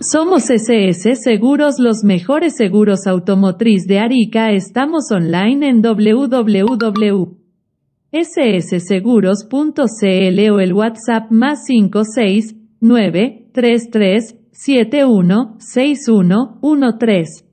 Somos SS Seguros, los mejores seguros automotriz de Arica. Estamos online en www.ssseguros.cl o el WhatsApp más 569 33 71 61 13.